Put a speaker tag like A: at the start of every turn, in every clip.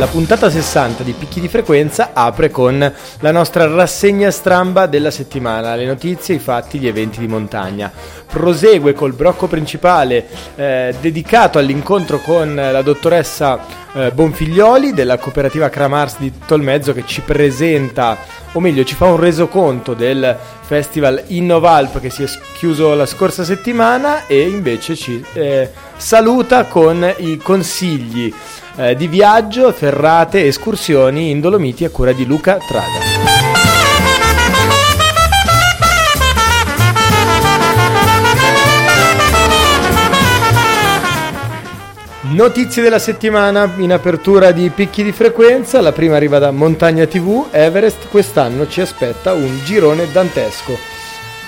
A: La puntata 60 di Picchi di Frequenza apre con la nostra rassegna stramba della settimana, le notizie, i fatti, gli eventi di montagna. Prosegue col blocco principale eh, dedicato all'incontro con la dottoressa eh, Bonfiglioli della cooperativa Cramars di Tolmezzo che ci presenta, o meglio ci fa un resoconto del festival Innovalp che si è chiuso la scorsa settimana e invece ci eh, saluta con i consigli eh, di viaggio, ferrate, escursioni in Dolomiti a cura di Luca Traga. Notizie della settimana in apertura di picchi di frequenza. La prima arriva da Montagna TV. Everest quest'anno ci aspetta un girone dantesco.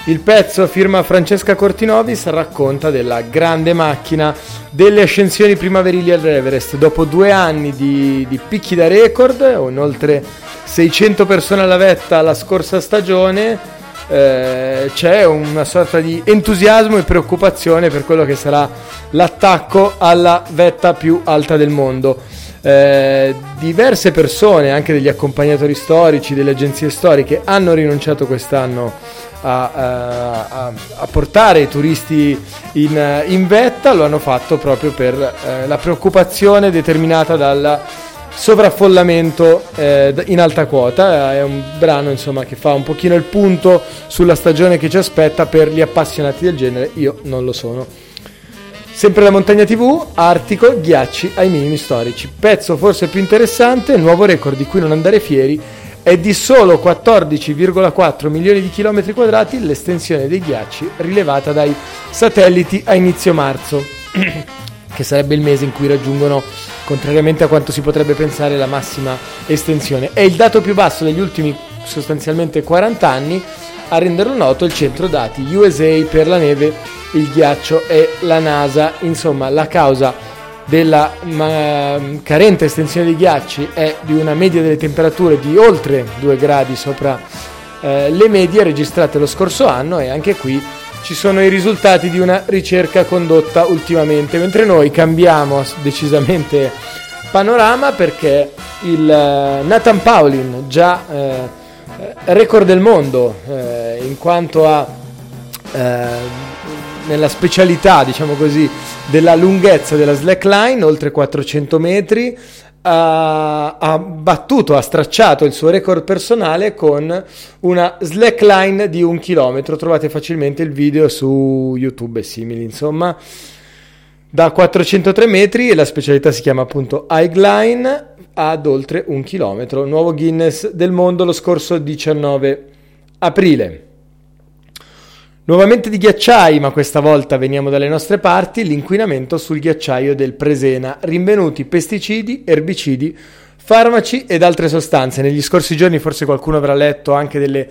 A: Il pezzo firma Francesca Cortinovis racconta della grande macchina delle ascensioni primaverili all'Everest. Dopo due anni di, di picchi da record, con oltre 600 persone alla vetta la scorsa stagione, eh, c'è una sorta di entusiasmo e preoccupazione per quello che sarà l'attacco alla vetta più alta del mondo. Eh, diverse persone, anche degli accompagnatori storici, delle agenzie storiche, hanno rinunciato quest'anno a, a, a portare i turisti in, in, vetta, lo hanno fatto proprio per eh, la preoccupazione determinata dal sovraffollamento eh, in alta quota. È un brano insomma, che fa un pochino il punto sulla stagione che ci aspetta per gli appassionati del genere, io non lo sono. Sempre da Montagna TV, Artico, ghiacci ai minimi storici. Pezzo forse più interessante, nuovo record di cui non andare fieri è di solo 14,4 milioni di chilometri quadrati l'estensione dei ghiacci rilevata dai satelliti a inizio marzo, che sarebbe il mese in cui raggiungono, contrariamente a quanto si potrebbe pensare, la massima estensione. È il dato più basso degli ultimi sostanzialmente 40 anni, a renderlo noto il centro dati USA per la neve, il ghiaccio e la NASA. Insomma, la causa della ma, carente estensione dei ghiacci è di una media delle temperature di oltre 2 gradi sopra eh, le medie registrate lo scorso anno e anche qui ci sono i risultati di una ricerca condotta ultimamente, mentre noi cambiamo decisamente panorama perché il uh, Nathan Paulin, già uh, record del mondo uh, in quanto a nella specialità, diciamo così, della lunghezza della slackline, oltre 400 metri, ha, ha, battuto, ha stracciato il suo record personale con una slackline di un chilometro. Trovate facilmente il video su YouTube e simili, insomma. Da 403 metri e la specialità si chiama appunto Highline ad oltre un chilometro. Nuovo Guinness del mondo lo scorso 19 aprile. Nuovamente di ghiacciai, ma questa volta veniamo dalle nostre parti, l'inquinamento sul ghiacciaio del Presena, rinvenuti pesticidi, erbicidi, farmaci ed altre sostanze. Negli scorsi giorni forse qualcuno avrà letto anche delle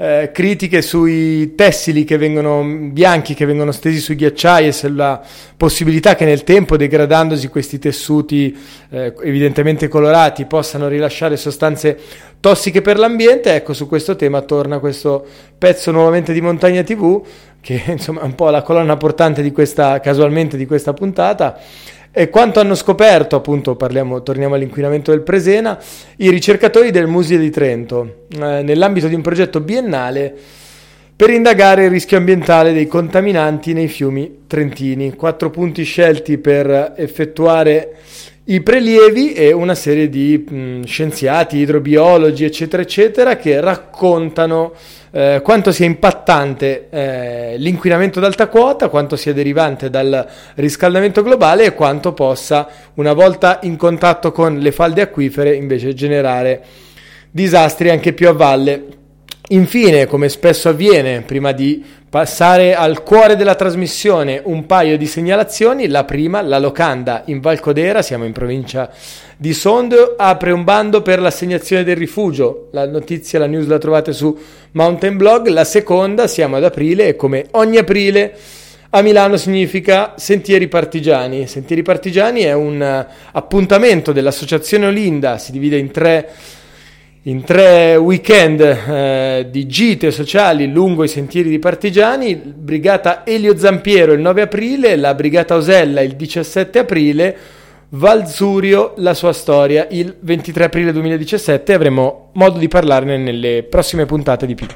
A: eh, critiche sui tessili che vengono bianchi che vengono stesi sui ghiacciai e sulla possibilità che nel tempo, degradandosi questi tessuti eh, evidentemente colorati, possano rilasciare sostanze tossiche per l'ambiente. Ecco, su questo tema torna questo pezzo nuovamente di Montagna TV, che insomma è un po' la colonna portante di questa, casualmente di questa puntata e quanto hanno scoperto, appunto, parliamo, torniamo all'inquinamento del Presena, i ricercatori del Museo di Trento, eh, nell'ambito di un progetto biennale per indagare il rischio ambientale dei contaminanti nei fiumi trentini. Quattro punti scelti per effettuare i prelievi e una serie di mh, scienziati, idrobiologi, eccetera, eccetera, che raccontano eh, quanto sia impattante eh, l'inquinamento d'alta quota, quanto sia derivante dal riscaldamento globale e quanto possa, una volta in contatto con le falde acquifere, invece generare disastri anche più a valle. Infine, come spesso avviene, prima di passare al cuore della trasmissione, un paio di segnalazioni. La prima, la locanda in Valcodera, siamo in provincia di Sondrio, apre un bando per l'assegnazione del rifugio. La notizia, la news la trovate su Mountain Blog. La seconda, siamo ad aprile e come ogni aprile a Milano significa Sentieri Partigiani. Sentieri Partigiani è un appuntamento dell'associazione Olinda, si divide in tre in tre weekend eh, di gite sociali lungo i sentieri di partigiani, brigata Elio Zampiero il 9 aprile, la brigata Osella il 17 aprile, Valzurio la sua storia il 23 aprile 2017 avremo modo di parlarne nelle prossime puntate di più.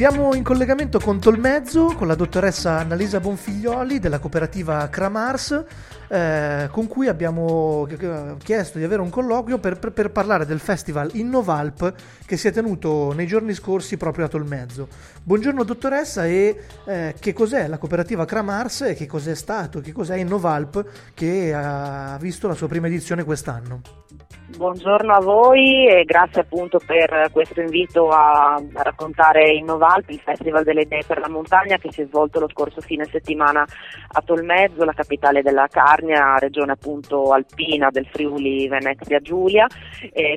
B: Siamo in collegamento con Tolmezzo, con la dottoressa Annalisa Bonfiglioli della cooperativa Cramars, eh, con cui abbiamo chiesto di avere un colloquio per, per, per, parlare del festival Innovalp che si è tenuto nei giorni scorsi proprio a Tolmezzo. Buongiorno dottoressa e eh, che cos'è la cooperativa Cramars e che cos'è stato, che cos'è Innovalp che ha visto la sua prima edizione quest'anno?
C: Buongiorno a voi e grazie appunto per questo invito a, raccontare Innovalp, il Festival delle Idee per la Montagna che si è svolto lo scorso fine settimana a Tolmezzo, la capitale della Carnia, regione appunto alpina del Friuli Venezia Giulia. E,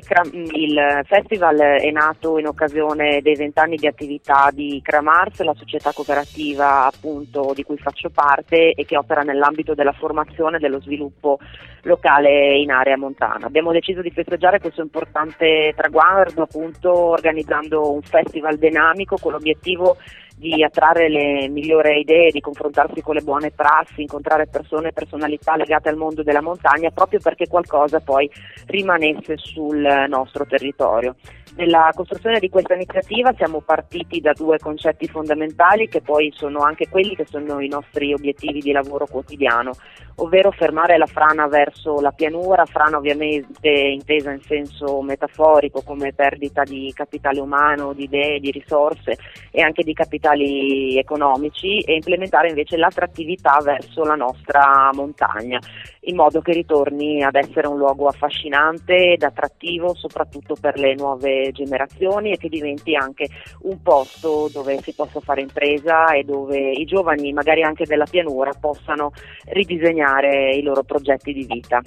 C: il festival è nato in occasione dei vent'anni di attività di Cramars, la società cooperativa appunto di cui faccio parte e che opera nell'ambito della formazione e dello sviluppo locale in area montana. Abbiamo deciso di festeggiare questo importante traguardo appunto organizzando un festival dinamico con l'obiettivo di attrarre le migliori idee, di confrontarsi con le buone prassi, incontrare persone e personalità legate al mondo della montagna proprio perché qualcosa poi rimanesse sul nostro territorio. Nella costruzione di questa iniziativa. Siamo partiti da due concetti fondamentali che poi sono anche quelli che sono i nostri obiettivi di lavoro quotidiano, ovvero fermare la frana verso la pianura, frana ovviamente intesa in senso metaforico come perdita di capitale umano, di idee, di risorse e anche di capitali economici e implementare invece l'attrattività verso la nostra montagna in modo che ritorni ad essere un luogo affascinante ed attrattivo soprattutto per le nuove generazioni e che diventi anche un posto dove si possa fare impresa e dove i giovani, magari anche della pianura, possano ridisegnare i loro progetti di vita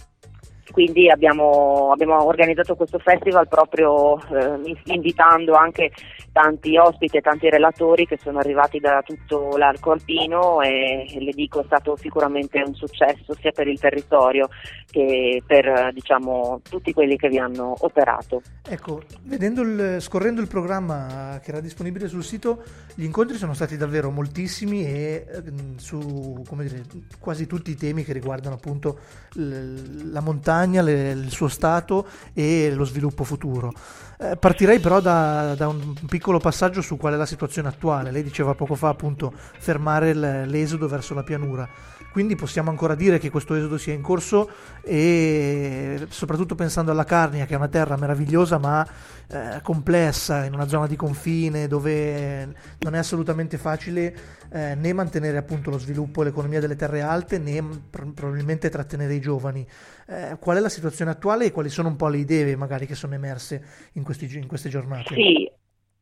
C: quindi abbiamo, abbiamo, organizzato questo festival proprio eh, invitando anche tanti ospiti e tanti relatori che sono arrivati da tutto l'arco alpino e le dico è stato sicuramente un successo sia per il territorio che per diciamo, tutti quelli che vi hanno operato.
B: Ecco, il, scorrendo il programma che era disponibile sul sito, gli incontri sono stati davvero moltissimi e eh, su dire, quasi tutti i temi che riguardano appunto la montagna montagna, le, il suo stato e lo sviluppo futuro. Eh, partirei però da, da, un piccolo passaggio su qual è la situazione attuale. Lei diceva poco fa appunto fermare l'esodo verso la pianura quindi possiamo ancora dire che questo esodo sia in corso e soprattutto pensando alla Carnia che è una terra meravigliosa ma eh, complessa in una zona di confine dove non è assolutamente facile eh, né mantenere appunto lo sviluppo e l'economia delle terre alte né pr- probabilmente trattenere i giovani. Eh, qual è la situazione attuale e quali sono un po' le idee magari che sono emerse in, questi, in queste giornate?
C: Sì,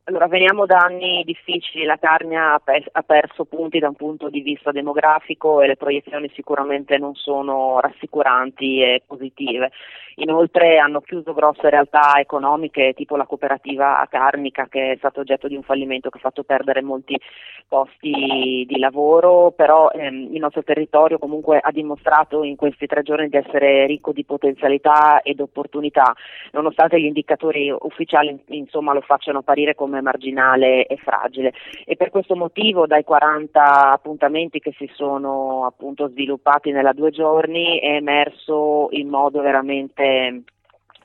C: allora, veniamo da anni difficili, la Carnia ha, per, ha, perso punti da un punto di vista demografico e le proiezioni sicuramente non sono rassicuranti e positive. Inoltre hanno chiuso grosse realtà economiche tipo la cooperativa carnica che è stato oggetto di un fallimento che ha fatto perdere molti posti di lavoro, però ehm, il nostro territorio comunque ha dimostrato in questi tre giorni di essere ricco di potenzialità ed opportunità, nonostante gli indicatori ufficiali insomma, lo facciano apparire come marginale e fragile. E per questo motivo dai 40 appuntamenti che si sono appunto sviluppati nella due giorni è emerso in modo veramente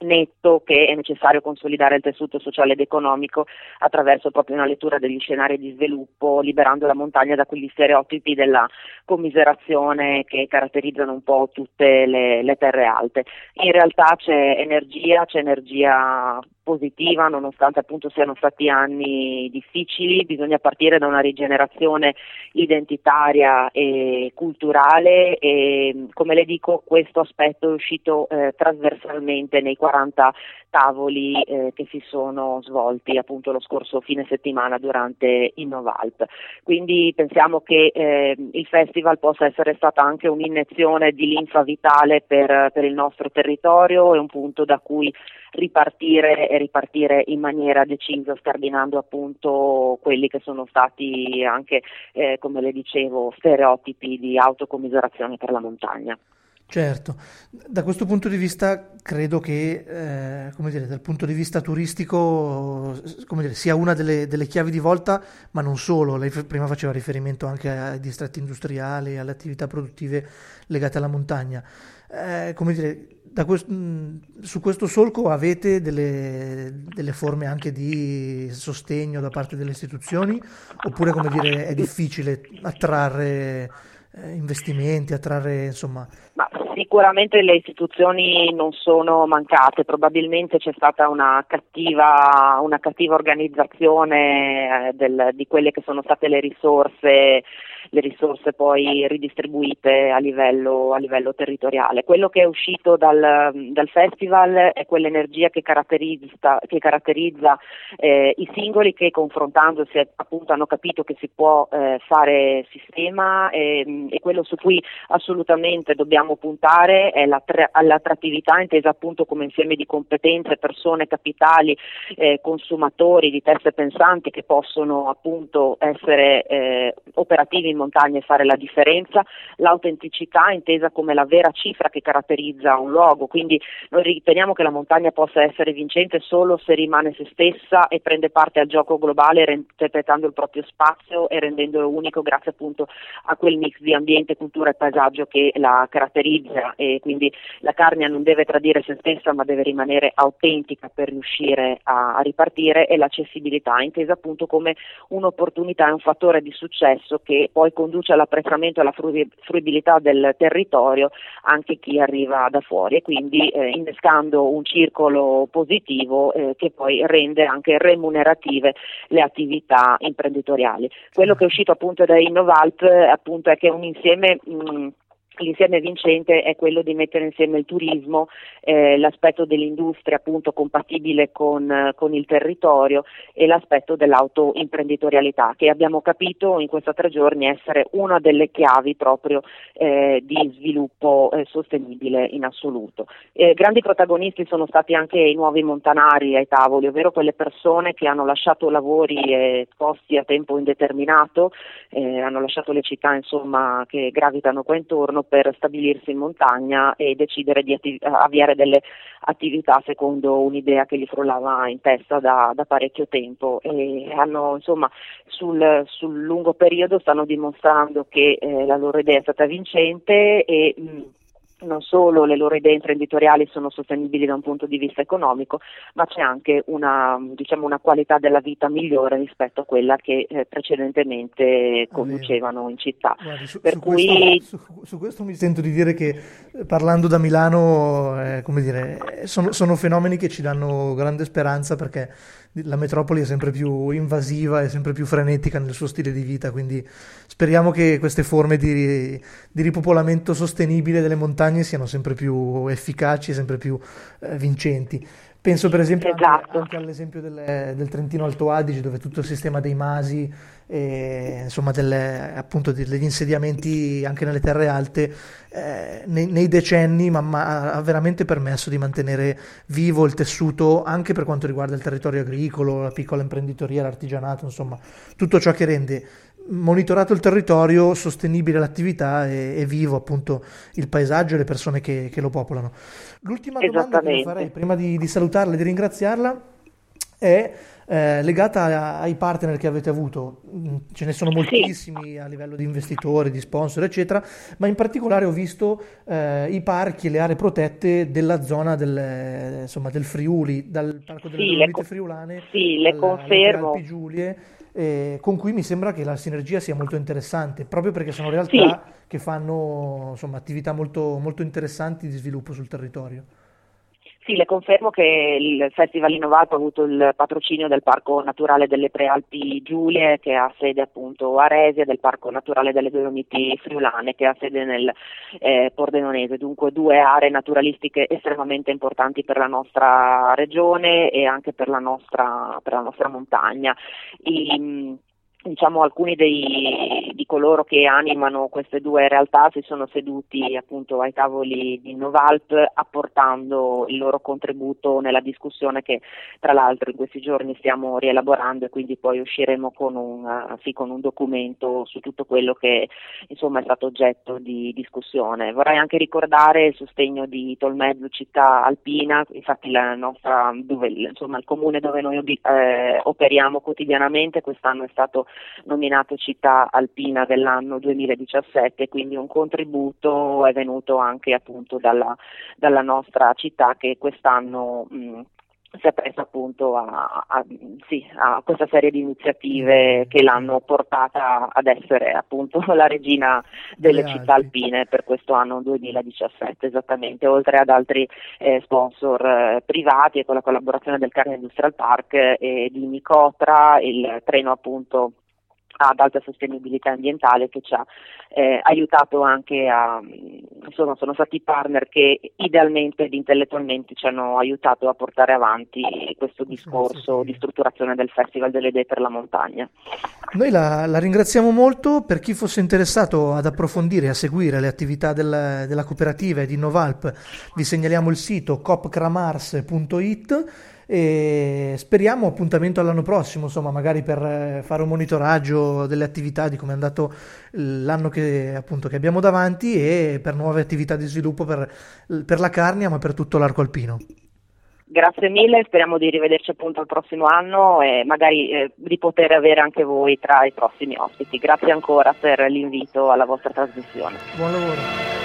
C: netto che è necessario consolidare il tessuto sociale ed economico attraverso proprio una lettura degli scenari di sviluppo, liberando la montagna da quegli stereotipi della commiserazione che caratterizzano un po' tutte le, le terre alte. In realtà c'è energia, c'è energia positiva nonostante appunto siano stati anni difficili, bisogna partire da una rigenerazione identitaria e culturale e come le dico questo aspetto è uscito eh, trasversalmente nei 40 tavoli eh, che si sono svolti appunto lo scorso fine settimana durante Innovalp. Quindi pensiamo che eh, il festival possa essere stata anche un'iniezione di linfa vitale per, per il nostro territorio e un punto da cui ripartire e ripartire in maniera decisa, scardinando appunto quelli che sono stati anche, eh, come le dicevo, stereotipi di autocommiserazione per la montagna.
B: Certo, da questo punto di vista credo che, eh, come dire, dal punto di vista turistico, dire, sia una delle, delle, chiavi di volta, ma non solo. Lei prima faceva riferimento anche ai distretti industriali, alle attività produttive legate alla montagna. Eh, come dire, quest- su questo solco avete delle, delle, forme anche di sostegno da parte delle istituzioni, oppure, come dire, è difficile attrarre eh, investimenti, attrarre insomma...
C: Ma sicuramente le istituzioni non sono mancate, probabilmente c'è stata una cattiva, una cattiva organizzazione eh, del, di quelle che sono state le risorse le risorse poi ridistribuite a livello, a livello territoriale. Quello che è uscito dal, dal festival è quell'energia che caratterizza, che caratterizza eh, i singoli che confrontandosi appunto hanno capito che si può eh, fare sistema e, e, quello su cui assolutamente dobbiamo puntare è l'attrattività intesa appunto come insieme di competenze, persone, capitali, eh, consumatori di teste pensanti che possono appunto essere eh, operativi in montagna e fare la differenza, l'autenticità intesa come la vera cifra che caratterizza un luogo, quindi noi riteniamo che la montagna possa essere vincente solo se rimane se stessa e prende parte al gioco globale interpretando il proprio spazio e rendendolo unico grazie appunto a quel mix di ambiente, cultura e paesaggio che la caratterizza. E quindi la Carnia non deve tradire se stessa ma deve rimanere autentica per riuscire a, ripartire. E l'accessibilità intesa appunto come un'opportunità e un fattore di successo che poi conduce all'apprezzamento e alla fruibilità del territorio anche chi arriva da fuori e quindi eh, innescando un circolo positivo eh, che poi rende anche remunerative le attività imprenditoriali. Quello che è uscito appunto da Innovalt appunto è che è un insieme mh, L'insieme vincente è quello di mettere insieme il turismo, eh, l'aspetto dell'industria appunto compatibile con, eh, con, il territorio e l'aspetto dell'autoimprenditorialità che abbiamo capito in questi tre giorni essere una delle chiavi proprio eh, di sviluppo eh, sostenibile in assoluto. grandi protagonisti sono stati anche i nuovi montanari ai tavoli, ovvero quelle persone che hanno lasciato lavori e posti a tempo indeterminato, eh, hanno lasciato le città insomma, che gravitano qua intorno per stabilirsi in montagna e decidere di attiv- avviare delle attività secondo un'idea che gli frullava in testa da, da parecchio tempo. E hanno insomma sul, sul, lungo periodo stanno dimostrando che eh, la loro idea è stata vincente e mh, non solo le loro idee imprenditoriali sono sostenibili da un punto di vista economico, ma c'è anche una, diciamo, una qualità della vita migliore rispetto a quella che eh, precedentemente conducevano in città.
B: Guardi, su, su, cui... questo, su, su, questo, mi sento di dire che eh, parlando da Milano, eh, come dire, sono, sono fenomeni che ci danno grande speranza perché la metropoli è sempre più invasiva e sempre più frenetica nel suo stile di vita, quindi speriamo che queste forme di, di ripopolamento sostenibile delle montagne siano sempre più efficaci e sempre più eh, vincenti. Penso per esempio esatto. anche, anche, all'esempio del, del, Trentino Alto Adige dove tutto il sistema dei masi e insomma delle, appunto degli insediamenti anche nelle terre alte eh, nei, nei, decenni ma, ma, ha veramente permesso di mantenere vivo il tessuto anche per quanto riguarda il territorio agricolo, la piccola imprenditoria, l'artigianato, insomma tutto ciò che rende monitorato il territorio, sostenibile l'attività e, e vivo appunto il paesaggio e le persone che, che lo popolano. L'ultima domanda che farei prima di, di salutarla e di ringraziarla è eh, legata ai partner che avete avuto. Mm, ce ne sono moltissimi a livello di investitori, di sponsor, eccetera, ma in particolare ho visto eh, i parchi e le aree protette della zona del, insomma, del Friuli, dal Parco delle sì, Dolomiti co- Friulane
C: sì, le confermo.
B: Alpi Giulie eh, con cui mi sembra che la sinergia sia molto interessante, proprio perché sono realtà sì. che fanno insomma, attività molto, molto interessanti di sviluppo sul territorio.
C: Sì, le confermo che il Festival Innovato ha avuto il patrocinio del Parco Naturale delle Prealpi Giulie che ha sede appunto a Resia, del Parco Naturale delle Dolomiti Friulane che ha sede nel eh, Pordenonese, dunque due aree naturalistiche estremamente importanti per la nostra regione e anche per la nostra, per la nostra montagna. I, diciamo, alcuni dei, di coloro che animano queste due realtà si sono seduti appunto ai tavoli di Novalp apportando il loro contributo nella discussione che tra l'altro in questi giorni stiamo rielaborando e quindi poi usciremo con un, sì, con un documento su tutto quello che insomma, è stato oggetto di discussione. Vorrei anche ricordare il sostegno di Tolmezzo Città Alpina, infatti nostra, dove, insomma, il comune dove noi eh, operiamo quotidianamente quest'anno è stato nominato città alpina dell'anno 2017, quindi un contributo è venuto anche appunto dalla, dalla nostra città che quest'anno mh, si è presa appunto a, a, sì, a, questa serie di iniziative che l'hanno portata ad essere appunto la regina delle città alpine per questo anno 2017 esattamente, oltre ad altri eh, sponsor eh, privati e con la collaborazione del Carne Industrial Park e di Nicotra, il treno appunto ad alta sostenibilità ambientale che ci ha eh, aiutato anche a, insomma sono stati partner che idealmente ed intellettualmente ci hanno aiutato a portare avanti questo discorso di strutturazione del Festival delle Idee per la Montagna.
B: Noi la, la ringraziamo molto, per chi fosse interessato ad approfondire e a seguire le attività del, della cooperativa e di Novalp. Vi segnaliamo il sito copcramars.it e speriamo appuntamento all'anno prossimo, insomma, magari per eh, fare un monitoraggio delle attività di come è andato l'anno che, appunto, che abbiamo davanti e per nuove attività di sviluppo per, per la Carnia, ma per tutto l'arco alpino.
C: Grazie mille, speriamo di rivederci appunto il prossimo anno e magari eh, di poter avere anche voi tra i prossimi ospiti. Grazie ancora per l'invito alla vostra trasmissione.
B: Buon lavoro.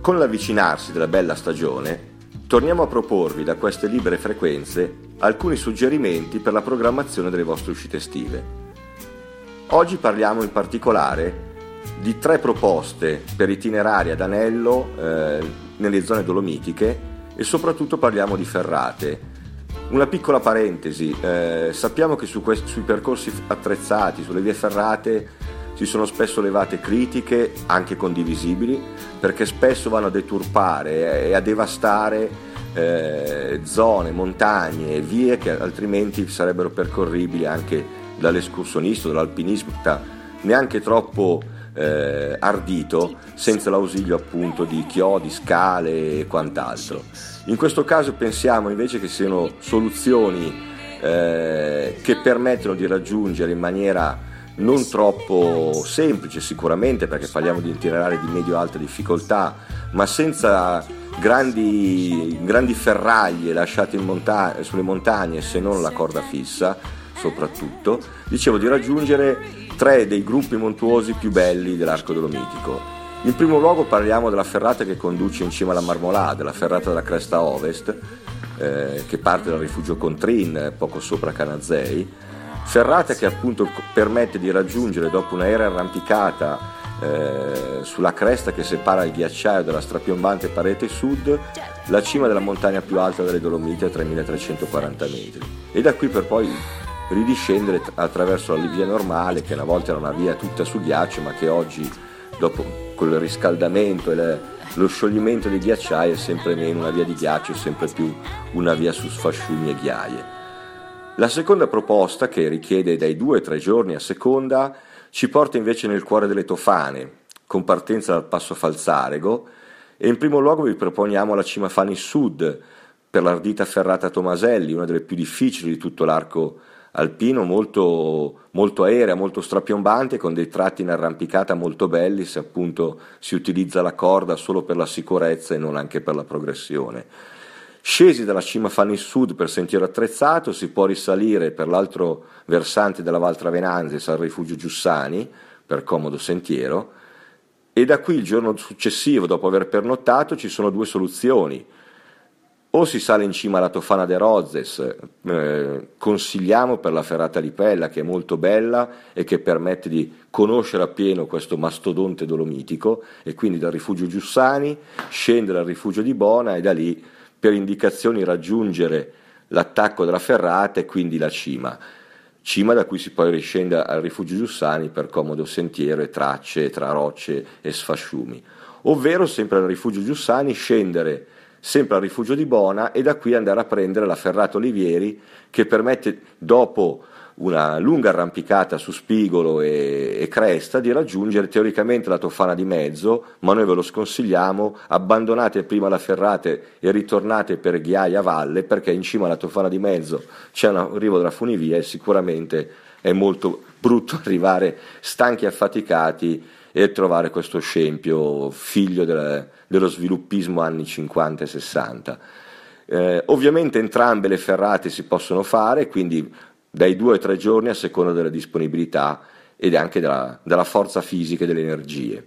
D: Con l'avvicinarsi della bella stagione, torniamo a proporvi da queste libere frequenze alcuni suggerimenti per la programmazione delle vostre uscite estive. Oggi parliamo in particolare di tre proposte per itinerari ad anello eh, nelle zone dolomitiche e soprattutto parliamo di ferrate. Una piccola parentesi, eh, sappiamo che su questi, sui percorsi attrezzati, sulle vie ferrate, ci sono spesso levate critiche, anche condivisibili, perché spesso vanno a deturpare e a devastare eh, zone, montagne vie che altrimenti sarebbero percorribili anche dall'escursionista, dall'alpinista, neanche troppo eh, ardito, senza l'ausilio appunto di chiodi, scale e quant'altro. In questo caso pensiamo invece che siano soluzioni eh, che permettono di raggiungere in maniera non troppo semplice sicuramente perché parliamo di itinerari di medio-alta difficoltà, ma senza grandi, grandi ferraglie lasciate monta- sulle montagne se non la corda fissa soprattutto, dicevo di raggiungere tre dei gruppi montuosi più belli dell'arco dolomitico. In primo luogo parliamo della ferrata che conduce in cima alla Marmolada, la ferrata della cresta ovest, eh, che parte dal rifugio Contrin, poco sopra Canazei, ferrata che appunto permette di raggiungere dopo un'aerea arrampicata eh, sulla cresta che separa il ghiacciaio dalla strapiombante parete sud la cima della montagna più alta delle Dolomiti a 3340 metri e da qui per poi ridiscendere attraverso la via normale che una volta era una via tutta su ghiaccio ma che oggi dopo col riscaldamento e le, lo scioglimento dei ghiacciai è sempre meno una via di ghiaccio, sempre più una via su sfasciumi e ghiaie. La seconda proposta, che richiede dai due ai tre giorni a seconda, ci porta invece nel cuore delle Tofane, con partenza dal passo Falzarego, e in primo luogo vi proponiamo la cima Fani Sud, per l'ardita ferrata Tomaselli, una delle più difficili di tutto l'arco alpino molto, molto aerea, molto strapiombante, con dei tratti in arrampicata molto belli, se appunto si utilizza la corda solo per la sicurezza e non anche per la progressione. Scesi dalla cima Fanny Sud per sentiero attrezzato, si può risalire per l'altro versante della Val Travenanzis al rifugio Giussani, per comodo sentiero, e da qui il giorno successivo, dopo aver pernottato, ci sono due soluzioni. O si sale in cima alla Tofana de Rozes, eh, consigliamo per la ferrata di Pella che è molto bella e che permette di conoscere appieno questo mastodonte dolomitico e quindi dal rifugio Giussani scendere al rifugio di Bona e da lì per indicazioni raggiungere l'attacco della ferrata e quindi la cima. Cima da cui si poi riscende al rifugio Giussani per comodo sentiero e tracce tra rocce e sfasciumi. Ovvero sempre al rifugio Giussani scendere sempre al rifugio di Bona e da qui andare a prendere la Ferrato Olivieri che permette dopo una lunga arrampicata su spigolo e, e, cresta di raggiungere teoricamente la Tofana di mezzo, ma noi ve lo sconsigliamo, abbandonate prima la ferrate e ritornate per ghiaia valle perché in cima alla Tofana di mezzo c'è un arrivo della funivia e sicuramente è molto brutto arrivare stanchi e affaticati e trovare questo scempio figlio del, dello sviluppismo anni 50 e 60. Eh, ovviamente entrambe le ferrate si possono fare, quindi dai due ai tre giorni a seconda della disponibilità ed anche della, della forza fisica e delle energie.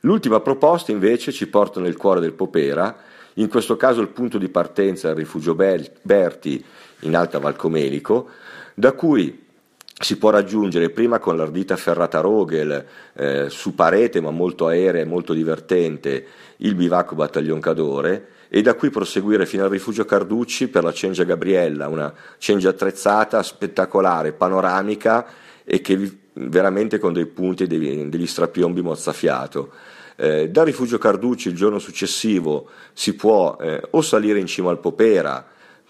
D: L'ultima proposta invece ci porta nel cuore del Popera, in questo caso il punto di partenza è il rifugio Berti in Alta Valcomelico, da cui si può raggiungere prima con l'ardita ferrata Rogel eh, su parete ma molto aerea e molto divertente il bivacco Battaglion Cadore e da qui proseguire fino al rifugio Carducci per la Cengia Gabriella, una cengia attrezzata, spettacolare, panoramica e che veramente con dei punti degli, degli strapiombi mozzafiato. Eh, dal rifugio Carducci il giorno successivo si può eh, o salire in cima al Popera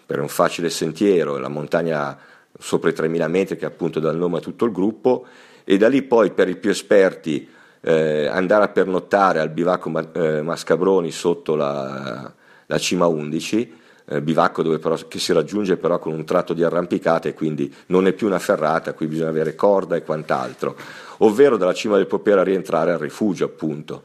D: per un facile sentiero, la montagna sopra i 3.000 metri che appunto dà il nome a tutto il gruppo e da lì poi per i più esperti eh, andare a pernottare al bivacco eh, Mascabroni sotto la, la cima 11 eh, bivacco però, che si raggiunge però con un tratto di arrampicata e quindi non è più una ferrata, qui bisogna avere corda e quant'altro, ovvero dalla cima del Popera rientrare al rifugio appunto.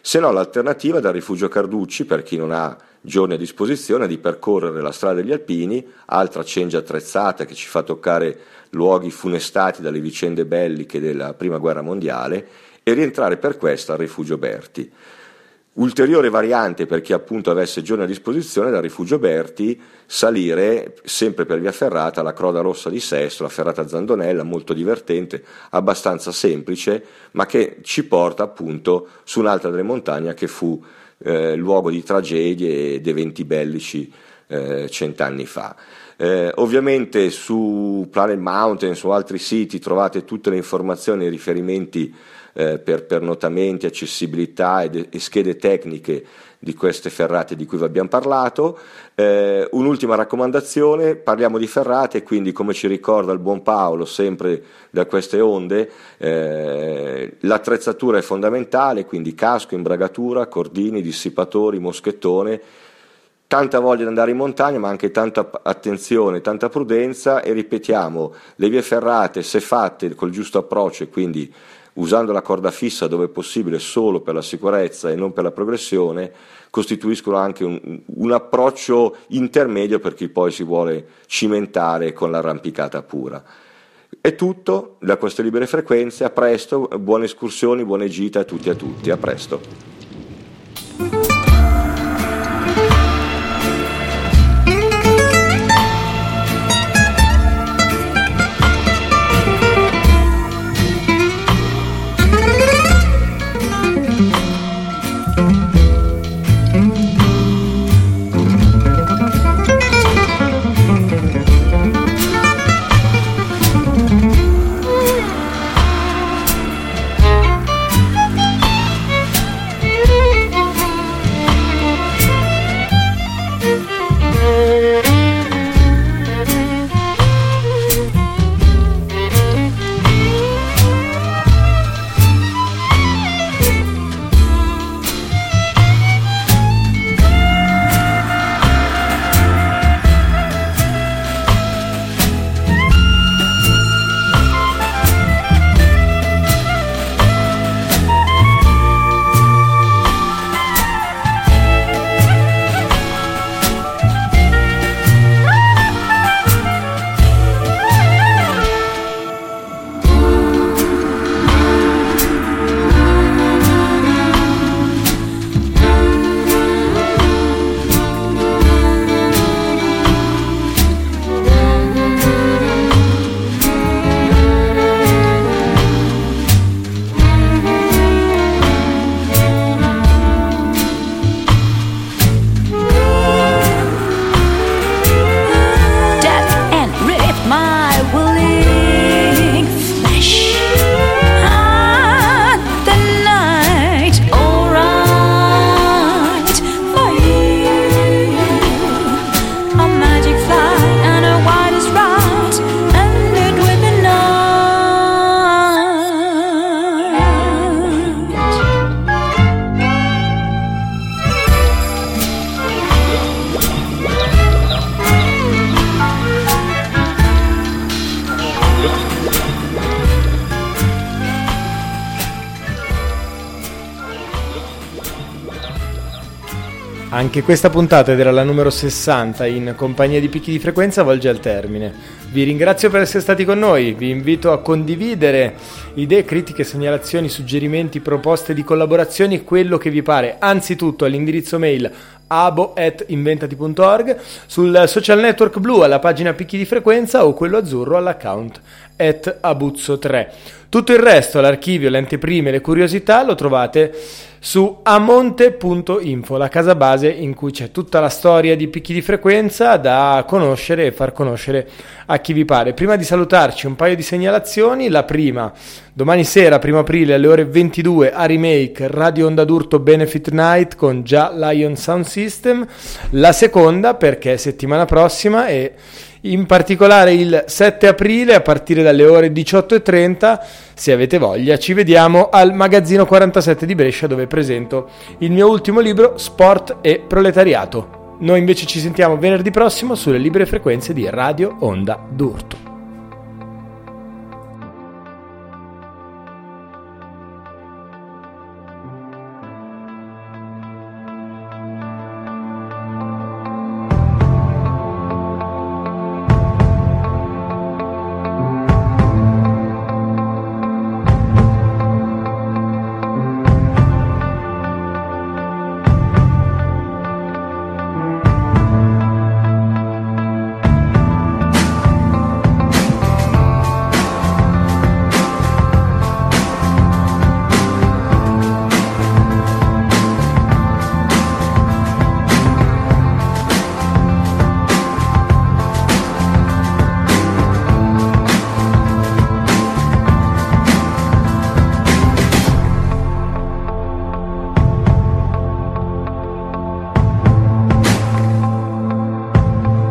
D: Se no l'alternativa dal rifugio Carducci per chi non ha giorni a disposizione di percorrere la strada degli Alpini, altra cengia attrezzata che ci fa toccare luoghi funestati dalle vicende belliche della Prima Guerra Mondiale e rientrare per questo al rifugio Berti. Ulteriore variante per chi appunto avesse giorni a disposizione dal rifugio Berti, salire sempre per via ferrata la Croda Rossa di Sesto, la ferrata Zandonella, molto divertente, abbastanza semplice, ma che ci porta appunto su un'altra delle montagne che fu eh, luogo di tragedie ed eventi bellici eh, cent'anni fa. Eh, ovviamente su Planet Mountain, su altri siti trovate tutte le informazioni e i riferimenti eh, per pernotamenti, accessibilità ed, e schede tecniche di queste ferrate di cui vi abbiamo parlato. Eh, un'ultima raccomandazione, parliamo di ferrate, quindi come ci ricorda il buon Paolo sempre da queste onde, eh, l'attrezzatura è fondamentale, quindi casco, imbragatura, cordini, dissipatori, moschettone, tanta voglia di andare in montagna, ma anche tanta attenzione, tanta prudenza e ripetiamo, le vie ferrate se fatte col giusto approccio e quindi usando la corda fissa dove è possibile solo per la sicurezza e non per la progressione, costituiscono anche un, un approccio intermedio per chi poi si vuole cimentare con l'arrampicata pura. È tutto da queste libere frequenze, a presto, buone escursioni, buone gite a tutti e a tutti, a presto. más.
A: Anche questa puntata, ed era la numero 60 in compagnia di picchi di frequenza, volge al termine. Vi ringrazio per essere stati con noi, vi invito a condividere idee, critiche, segnalazioni, suggerimenti, proposte di collaborazioni, quello che vi pare, anzitutto all'indirizzo mail abo.inventati.org, sul social network blu alla pagina picchi di frequenza o quello azzurro all'account at abuzzo3. Tutto il resto, l'archivio, le anteprime, le curiosità lo trovate su amonte.info, la casa base in cui c'è tutta la storia di picchi di frequenza da conoscere e far conoscere a chi vi pare. Prima di salutarci un paio di segnalazioni, la prima, domani sera, 1 aprile alle ore 22 a Remake Radio Onda d'Urto Benefit Night con già Lion Sound System, la seconda perché settimana prossima è in particolare il 7 aprile a partire dalle ore 18.30 se avete voglia ci vediamo al magazzino 47 di Brescia dove presento il mio ultimo libro Sport e Proletariato. Noi invece ci sentiamo venerdì prossimo sulle libere frequenze di Radio Onda d'Urto.